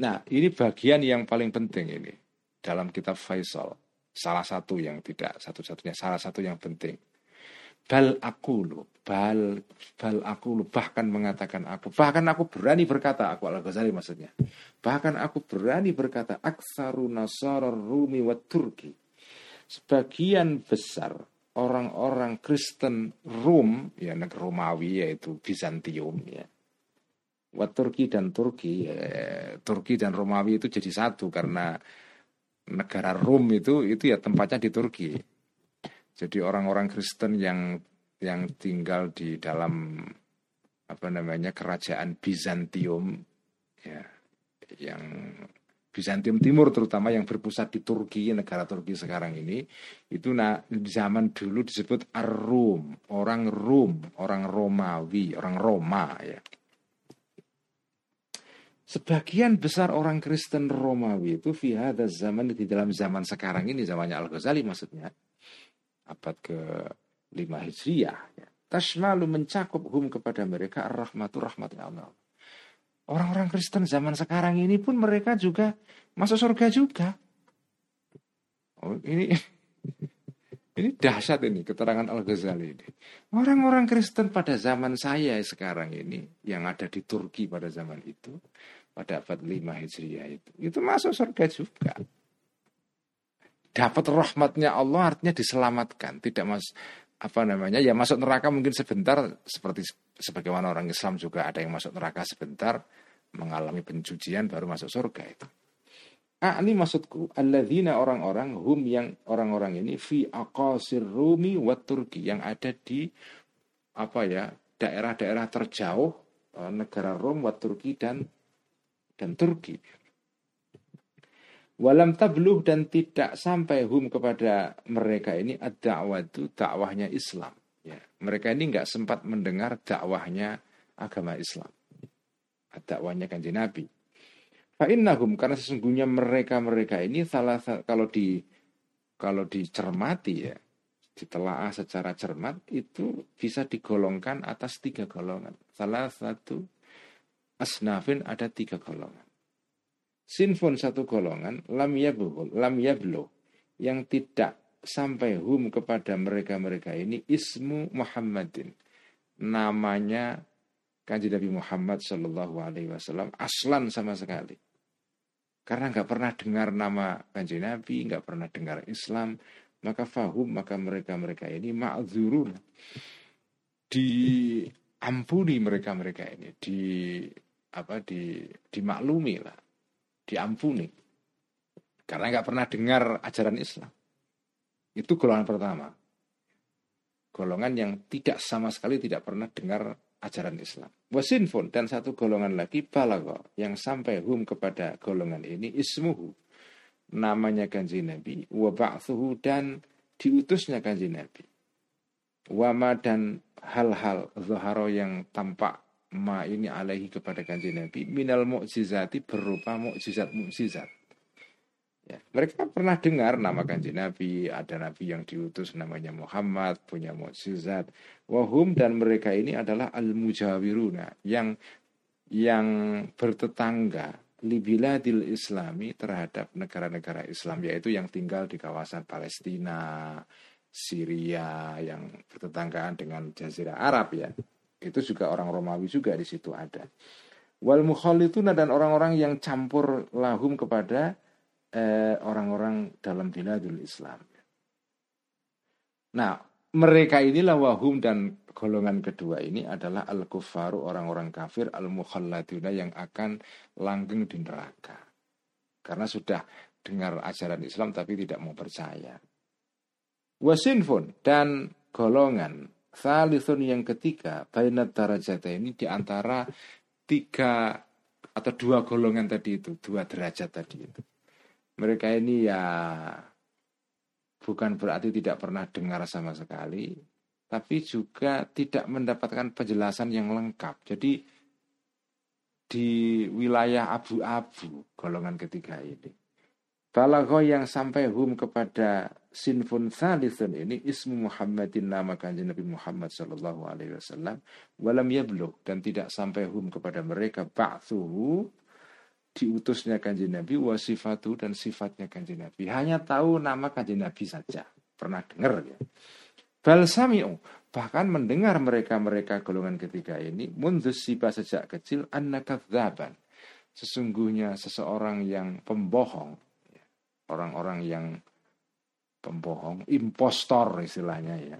Nah, ini bagian yang paling penting ini dalam kitab Faisal. Salah satu yang tidak satu-satunya, salah satu yang penting. Bal aku lu, bal bal aku lu bahkan mengatakan aku, bahkan aku berani berkata aku al Ghazali maksudnya. Bahkan aku berani berkata aksaru nasara Rumi wa Turki. Sebagian besar orang-orang Kristen Rum, ya negara Romawi yaitu Bizantium ya Wat Turki dan Turki, eh, Turki dan Romawi itu jadi satu karena negara Rom itu itu ya tempatnya di Turki. Jadi orang-orang Kristen yang yang tinggal di dalam apa namanya kerajaan Bizantium ya yang Bizantium Timur terutama yang berpusat di Turki negara Turki sekarang ini itu nah zaman dulu disebut Ar-Rum orang Rum orang Romawi orang Roma ya sebagian besar orang Kristen Romawi itu fi zaman di dalam zaman sekarang ini zamannya Al Ghazali maksudnya abad ke 5 Hijriah ya. Tashmalu mencakup hum kepada mereka rahmatu rahmatnya Allah. Orang-orang Kristen zaman sekarang ini pun mereka juga masuk surga juga. Oh, ini ini dahsyat ini keterangan Al-Ghazali ini. Orang-orang Kristen pada zaman saya sekarang ini yang ada di Turki pada zaman itu pada abad 5 Hijriah itu itu masuk surga juga. Dapat rahmatnya Allah artinya diselamatkan, tidak mas apa namanya ya masuk neraka mungkin sebentar seperti sebagaimana orang Islam juga ada yang masuk neraka sebentar mengalami pencucian baru masuk surga itu. Ah, ini maksudku alladzina orang-orang hum yang orang-orang ini fi aqasir rumi wa turki yang ada di apa ya daerah-daerah terjauh eh, negara Rom wa Turki dan dan Turki. Walam tabluh dan tidak sampai hum kepada mereka ini ad itu dakwahnya Islam. Ya, mereka ini nggak sempat mendengar dakwahnya agama Islam. Dakwahnya kanji Nabi. Fa'innahum karena sesungguhnya mereka-mereka ini salah kalau di kalau dicermati ya, ditelaah secara cermat itu bisa digolongkan atas tiga golongan. Salah satu asnafin ada tiga golongan. Sinfon satu golongan, lam yablo, lam yablo yang tidak sampai hum kepada mereka-mereka ini ismu Muhammadin. Namanya kanji Nabi Muhammad Shallallahu Alaihi Wasallam aslan sama sekali. Karena nggak pernah dengar nama kanji Nabi, nggak pernah dengar Islam, maka fahum, maka mereka-mereka ini ma'zurun. Diampuni mereka-mereka ini, di apa di dimaklumi lah, diampuni. Karena nggak pernah dengar ajaran Islam. Itu golongan pertama. Golongan yang tidak sama sekali tidak pernah dengar ajaran Islam. Wasinfun dan satu golongan lagi balago yang sampai hum kepada golongan ini ismuhu namanya kanji Nabi wa dan diutusnya kanji Nabi. Wama dan hal-hal zaharo yang tampak ma ini alaihi kepada kanji Nabi minal mu'jizati berupa mu'jizat-mu'jizat Ya, mereka pernah dengar nama kanji Nabi, ada Nabi yang diutus namanya Muhammad, punya mukjizat. Wahum dan mereka ini adalah al-mujawiruna yang yang bertetangga libiladil islami terhadap negara-negara Islam yaitu yang tinggal di kawasan Palestina, Syria yang bertetanggaan dengan Jazirah Arab ya. Itu juga orang Romawi juga di situ ada. Wal mukhalituna dan orang-orang yang campur lahum kepada Eh, orang-orang dalam biladul Islam. Nah, mereka inilah wahum dan golongan kedua ini adalah al-kuffaru orang-orang kafir al-mukhalladuna yang akan langgeng di neraka. Karena sudah dengar ajaran Islam tapi tidak mau percaya. Wasinfun dan golongan Salithun yang ketiga Bainat darajat ini di antara tiga atau dua golongan tadi itu, dua derajat tadi itu mereka ini ya bukan berarti tidak pernah dengar sama sekali, tapi juga tidak mendapatkan penjelasan yang lengkap. Jadi di wilayah abu-abu golongan ketiga ini. Balago yang sampai hum kepada sinfun salithun ini ismu Muhammadin nama kanjeng Nabi Muhammad Shallallahu Alaihi Wasallam walam yablug dan tidak sampai hum kepada mereka ba'thuhu diutusnya kanji Nabi wasifatu dan sifatnya kanji Nabi. Hanya tahu nama kanji Nabi saja. Pernah dengar ya. Balsami'u bahkan mendengar mereka-mereka golongan ketiga ini mundusiba sejak kecil annakadzaban. Sesungguhnya seseorang yang pembohong, ya. orang-orang yang pembohong, impostor istilahnya ya.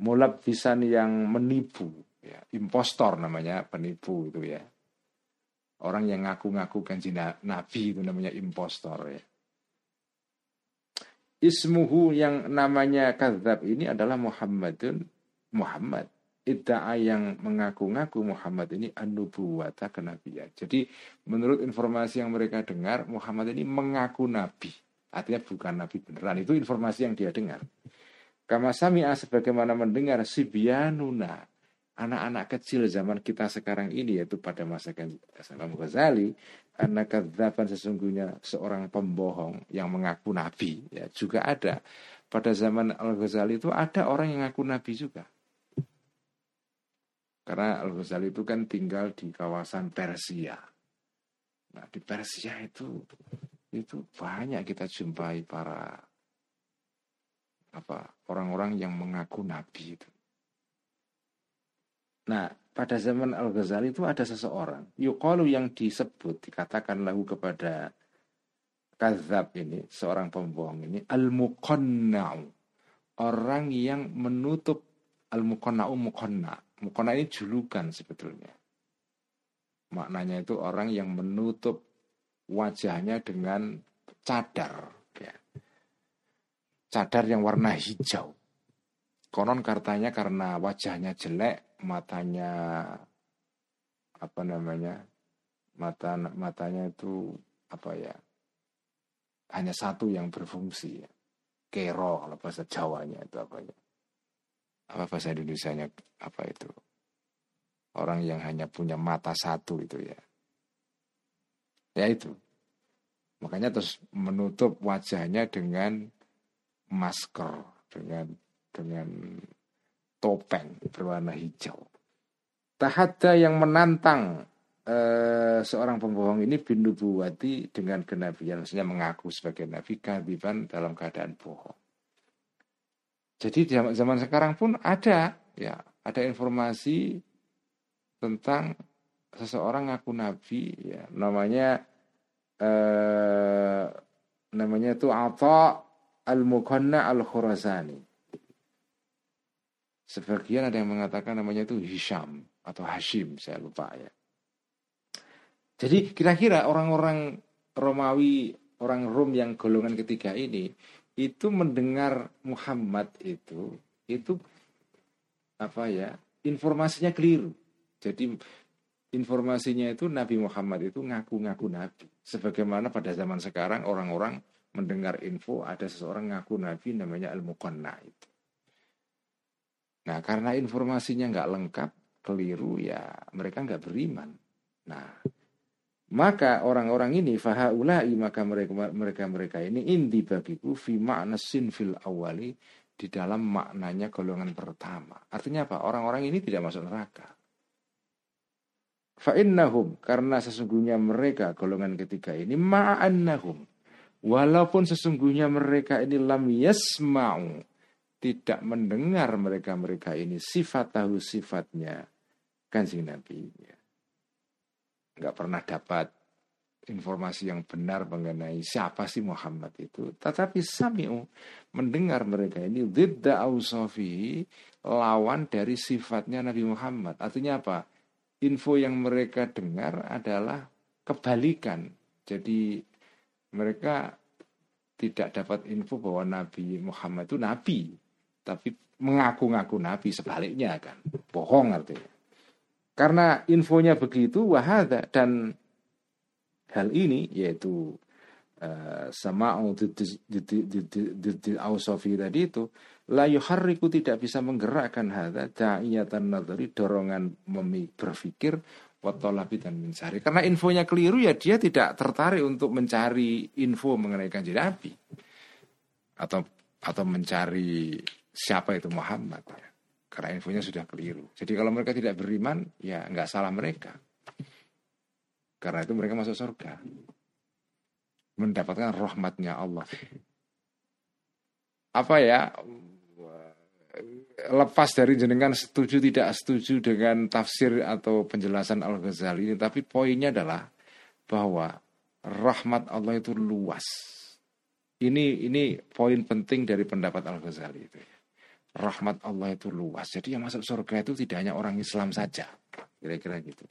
Mulab bisan yang menipu, ya. impostor namanya penipu itu ya Orang yang ngaku-ngaku kanji Nabi itu namanya impostor ya. Ismuhu yang namanya kadzab ini adalah Muhammadun Muhammad. Idda'a yang mengaku-ngaku Muhammad ini anubuwata kenabian. Jadi menurut informasi yang mereka dengar, Muhammad ini mengaku nabi. Artinya bukan nabi beneran. Itu informasi yang dia dengar. Kama sami'a sebagaimana mendengar Sibianuna anak-anak kecil zaman kita sekarang ini yaitu pada masa Imam Ghazali anak kadzaban sesungguhnya seorang pembohong yang mengaku nabi ya juga ada. Pada zaman Al Ghazali itu ada orang yang mengaku nabi juga. Karena Al Ghazali itu kan tinggal di kawasan Persia. Nah di Persia itu itu banyak kita jumpai para apa orang-orang yang mengaku nabi itu Nah, pada zaman Al-Ghazali itu ada seseorang, yuqalu yang disebut, dikatakan lahu kepada kazab ini, seorang pembohong ini, al-muqanna'u. Orang yang menutup al-muqanna'u muqanna. Muqanna ini julukan sebetulnya. Maknanya itu orang yang menutup wajahnya dengan cadar. Ya. Cadar yang warna hijau. Konon katanya karena wajahnya jelek, matanya apa namanya mata matanya itu apa ya hanya satu yang berfungsi ya. kero kalau bahasa Jawanya itu apa ya. Apa bahasa Indonesia-nya apa itu. Orang yang hanya punya mata satu itu ya. Ya itu. Makanya terus menutup wajahnya dengan masker dengan dengan topeng berwarna hijau. Tahada yang menantang eh, seorang pembohong ini bin nubuwati dengan kenabian, maksudnya mengaku sebagai nabi kadiban dalam keadaan bohong. Jadi di zaman sekarang pun ada ya, ada informasi tentang seseorang ngaku nabi ya, namanya eh, namanya itu Atha al-Mukanna al-Khurasani. Sebagian ada yang mengatakan namanya itu Hisham atau Hashim, saya lupa ya. Jadi kira-kira orang-orang Romawi, orang Rom yang golongan ketiga ini itu mendengar Muhammad itu itu apa ya informasinya keliru. Jadi informasinya itu Nabi Muhammad itu ngaku-ngaku Nabi. Sebagaimana pada zaman sekarang orang-orang mendengar info ada seseorang ngaku Nabi namanya Al-Muqanna itu. Nah karena informasinya nggak lengkap, keliru ya mereka nggak beriman. Nah maka orang-orang ini fahaulai maka mereka mereka mereka ini indi bagiku fi makna sinfil awali di dalam maknanya golongan pertama. Artinya apa? Orang-orang ini tidak masuk neraka. Fa'innahum karena sesungguhnya mereka golongan ketiga ini ma'annahum walaupun sesungguhnya mereka ini lam yasma'u tidak mendengar mereka-mereka ini sifat tahu sifatnya kanjeng Nabi. Ya. Nggak pernah dapat informasi yang benar mengenai siapa sih Muhammad itu. Tetapi sami'u mendengar mereka ini didda ausofi lawan dari sifatnya Nabi Muhammad. Artinya apa? Info yang mereka dengar adalah kebalikan. Jadi mereka tidak dapat info bahwa Nabi Muhammad itu Nabi tapi mengaku-ngaku nabi sebaliknya kan. Bohong artinya. Karena infonya begitu wahada dan hal ini yaitu uh, sama ausofi tadi itu la yuharriku tidak bisa menggerakkan hada da'iyatan nadari dorongan memi berpikir watolabi dan mencari. Karena infonya keliru ya dia tidak tertarik untuk mencari info mengenai kanjeng Nabi. Atau atau mencari siapa itu Muhammad ya. Karena infonya sudah keliru. Jadi kalau mereka tidak beriman, ya nggak salah mereka. Karena itu mereka masuk surga. Mendapatkan rahmatnya Allah. Apa ya, lepas dari jenengan setuju tidak setuju dengan tafsir atau penjelasan Al-Ghazali ini, tapi poinnya adalah bahwa rahmat Allah itu luas. Ini ini poin penting dari pendapat Al-Ghazali itu. Rahmat Allah itu luas. Jadi yang masuk surga itu tidak hanya orang Islam saja. Kira-kira gitu.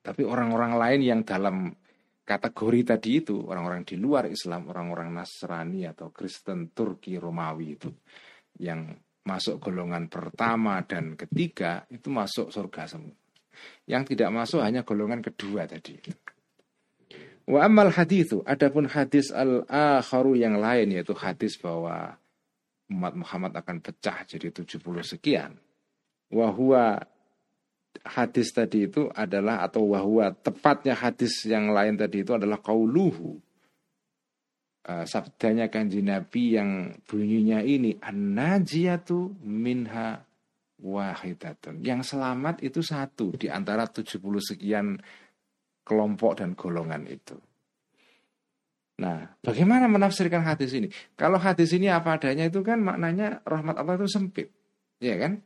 Tapi orang-orang lain yang dalam kategori tadi itu, orang-orang di luar Islam, orang-orang Nasrani atau Kristen Turki Romawi itu yang masuk golongan pertama dan ketiga itu masuk surga semua. Yang tidak masuk hanya golongan kedua tadi. Wa amal hadithu, adapun hadis al-akharu yang lain yaitu hadis bahwa umat Muhammad akan pecah jadi 70 sekian. wahwa hadis tadi itu adalah atau wahwa tepatnya hadis yang lain tadi itu adalah kauluhu uh, sabdanya kanji Nabi yang bunyinya ini an-najiyatu minha wahidatun. Yang selamat itu satu di antara 70 sekian kelompok dan golongan itu. Nah, bagaimana menafsirkan hadis ini? Kalau hadis ini apa adanya itu kan maknanya rahmat Allah itu sempit. Ya kan?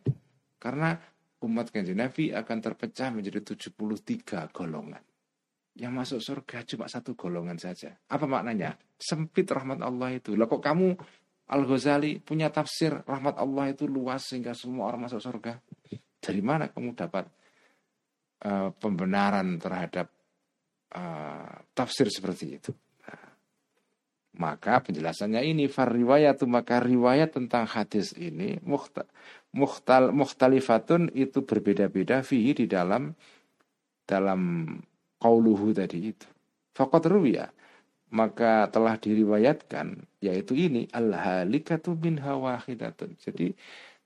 Karena umat kanjeng Nabi akan terpecah menjadi 73 golongan. Yang masuk surga cuma satu golongan saja. Apa maknanya? Sempit rahmat Allah itu. Lah kok kamu Al-Ghazali punya tafsir rahmat Allah itu luas sehingga semua orang masuk surga? Dari mana kamu dapat uh, pembenaran terhadap uh, tafsir seperti itu? Maka penjelasannya ini farriwayatu maka riwayat tentang hadis ini muhtal muhtalifatun itu berbeda-beda fihi di dalam dalam qauluhu tadi itu. Faqat ruwiya maka telah diriwayatkan yaitu ini al halikatu min hawahidatun. Jadi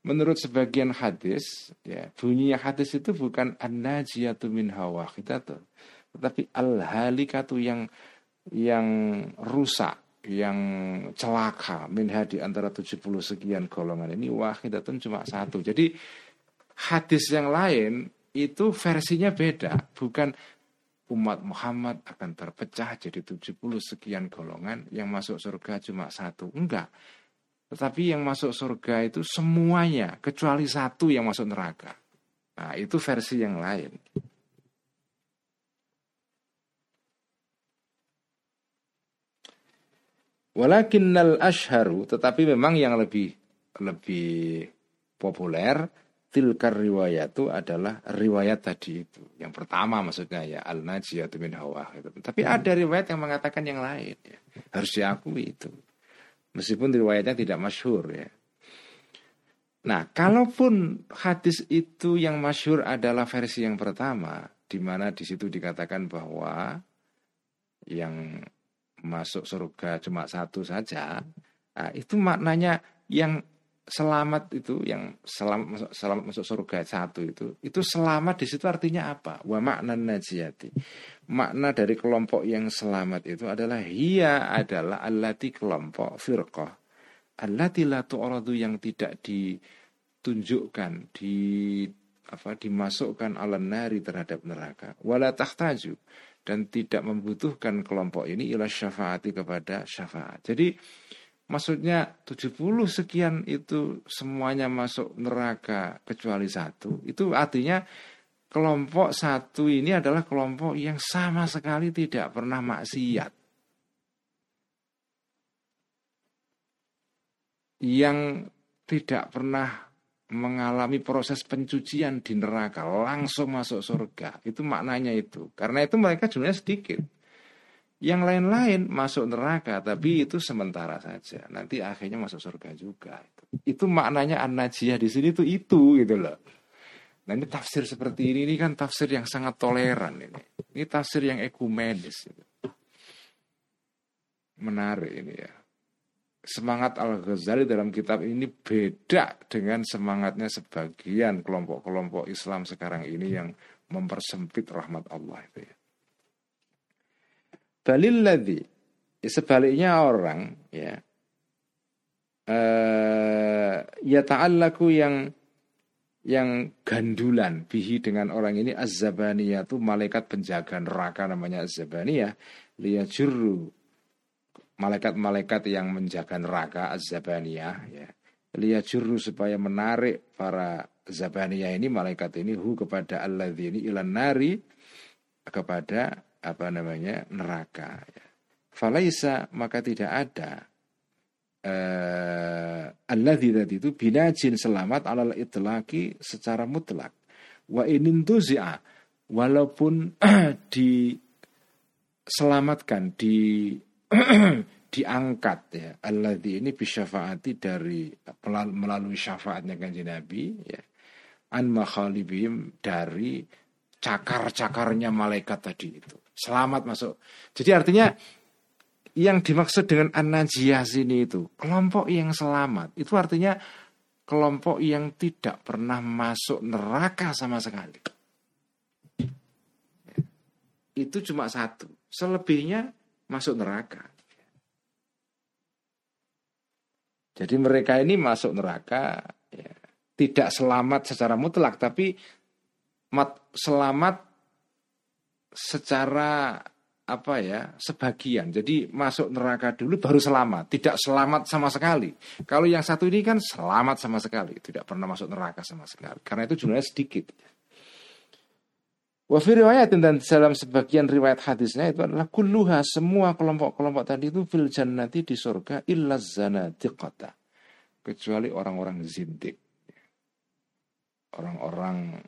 menurut sebagian hadis ya bunyinya hadis itu bukan an-najiyatu min hawahidatun tetapi al halikatu yang yang rusak yang celaka minha di antara 70 sekian golongan ini wahidatun cuma satu. Jadi hadis yang lain itu versinya beda, bukan umat Muhammad akan terpecah jadi 70 sekian golongan yang masuk surga cuma satu. Enggak. Tetapi yang masuk surga itu semuanya kecuali satu yang masuk neraka. Nah, itu versi yang lain. Walakinnal ashharu tetapi memang yang lebih lebih populer tilkar riwayat itu adalah riwayat tadi itu. Yang pertama maksudnya ya al najiyatu min hawa gitu. Tapi ada riwayat yang mengatakan yang lain ya. Harus diakui itu. Meskipun riwayatnya tidak masyhur ya. Nah, kalaupun hadis itu yang masyhur adalah versi yang pertama, di mana di situ dikatakan bahwa yang masuk surga cuma satu saja, nah, itu maknanya yang selamat itu yang selamat masuk selamat masuk surga satu itu itu selamat di situ artinya apa? Wa makna najiyati. Makna dari kelompok yang selamat itu adalah hia adalah allati kelompok firqah. Allati la tu'radu yang tidak ditunjukkan di apa dimasukkan ala nari terhadap neraka. Wala tahtaju dan tidak membutuhkan kelompok ini ila syafaati kepada syafaat. Jadi maksudnya 70 sekian itu semuanya masuk neraka kecuali satu. Itu artinya kelompok satu ini adalah kelompok yang sama sekali tidak pernah maksiat. Yang tidak pernah mengalami proses pencucian di neraka langsung masuk surga. Itu maknanya itu. Karena itu mereka jumlahnya sedikit. Yang lain-lain masuk neraka tapi itu sementara saja. Nanti akhirnya masuk surga juga. Itu, maknanya an-najiyah di sini itu itu gitu loh. Nah ini tafsir seperti ini ini kan tafsir yang sangat toleran ini. Ini tafsir yang ekumenis. Gitu. menarik ini ya semangat Al-Ghazali dalam kitab ini beda dengan semangatnya sebagian kelompok-kelompok Islam sekarang ini yang mempersempit rahmat Allah itu ya. Ya sebaliknya orang ya uh, ya ta'allaku yang yang gandulan bihi dengan orang ini az-zabaniyah itu malaikat penjaga neraka namanya az-zabaniyah liyajurru malaikat-malaikat yang menjaga neraka az-zabaniyah ya. Liyajurru supaya menarik para zabaniyah ini malaikat ini hu kepada alladzini ilan nari kepada apa namanya neraka ya. Falaisa maka tidak ada alladzi tadi itu binajin selamat alal itlaki secara mutlak. Wa inin tuzi'a walaupun diselamatkan di diangkat ya. Alladzi ini bisyafaati dari melalui syafaatnya kanjeng Nabi ya. An makhalibim dari cakar-cakarnya malaikat tadi itu. Selamat masuk. Jadi artinya yang dimaksud dengan an sini itu kelompok yang selamat itu artinya kelompok yang tidak pernah masuk neraka sama sekali. Itu cuma satu. Selebihnya masuk neraka. Jadi mereka ini masuk neraka ya, tidak selamat secara mutlak, tapi selamat secara apa ya sebagian. Jadi masuk neraka dulu baru selamat tidak selamat sama sekali. Kalau yang satu ini kan selamat sama sekali tidak pernah masuk neraka sama sekali. Karena itu jumlahnya sedikit Wafi riwayat dan dalam sebagian riwayat hadisnya itu adalah kulluha semua kelompok-kelompok tadi itu fil jannati di surga illa zanatiqata kecuali orang-orang zindik. Orang-orang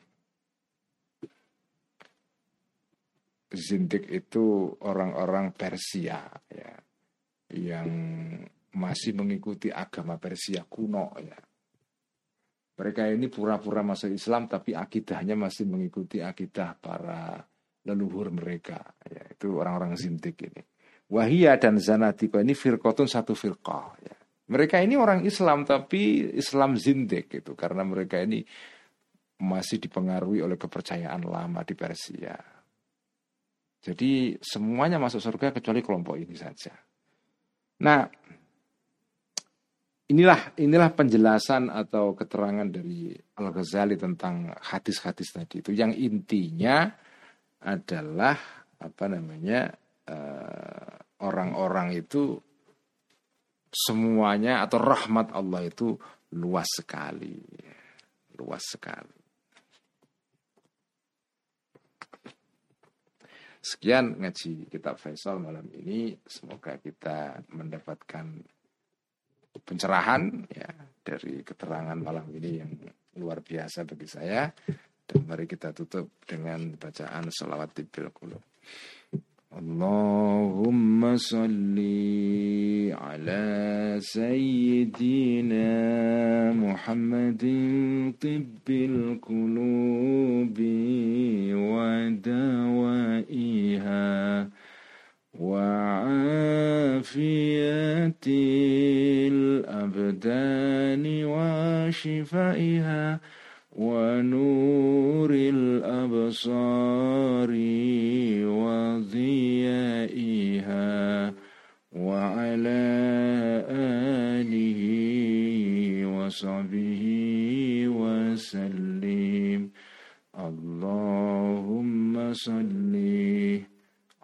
Zindik itu orang-orang Persia ya. Yang masih mengikuti agama Persia kuno ya. Mereka ini pura-pura masuk Islam tapi akidahnya masih mengikuti akidah para leluhur mereka ya itu orang-orang Zindik ini. Wahia dan Zanatiko ini firqotun satu firqah ya. Mereka ini orang Islam tapi Islam Zindik itu karena mereka ini masih dipengaruhi oleh kepercayaan lama di Persia. Jadi semuanya masuk surga kecuali kelompok ini saja. Nah, inilah inilah penjelasan atau keterangan dari Al Ghazali tentang hadis-hadis tadi itu. Yang intinya adalah apa namanya eh, orang-orang uh, itu semuanya atau rahmat Allah itu luas sekali, luas sekali. Sekian ngaji kitab Faisal malam ini. Semoga kita mendapatkan pencerahan ya dari keterangan malam ini yang luar biasa bagi saya. Dan mari kita tutup dengan bacaan salawat tibil qulub. اللهم صل على سيدنا محمد طب القلوب ودوائها وعافية الأبدان وشفائها ونور الأبصار وضيائها وعلى آله وصحبه وسلم. اللهم صل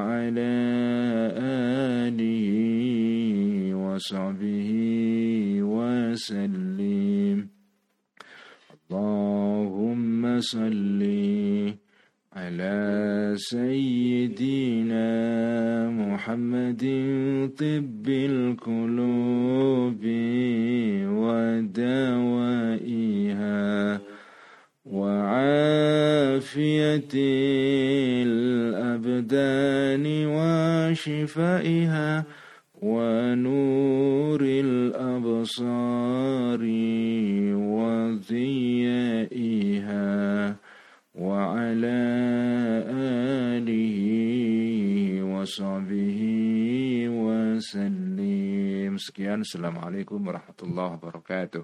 وعلى آله وصحبه وسلم. اللهم صل على سيدنا محمد طب القلوب ودوائها. وعافية الأبدان وشفائها ونور الأبصار وضيائها وعلى آله وصحبه وسلم. Sekian. Assalamualaikum warahmatullahi wabarakatuh.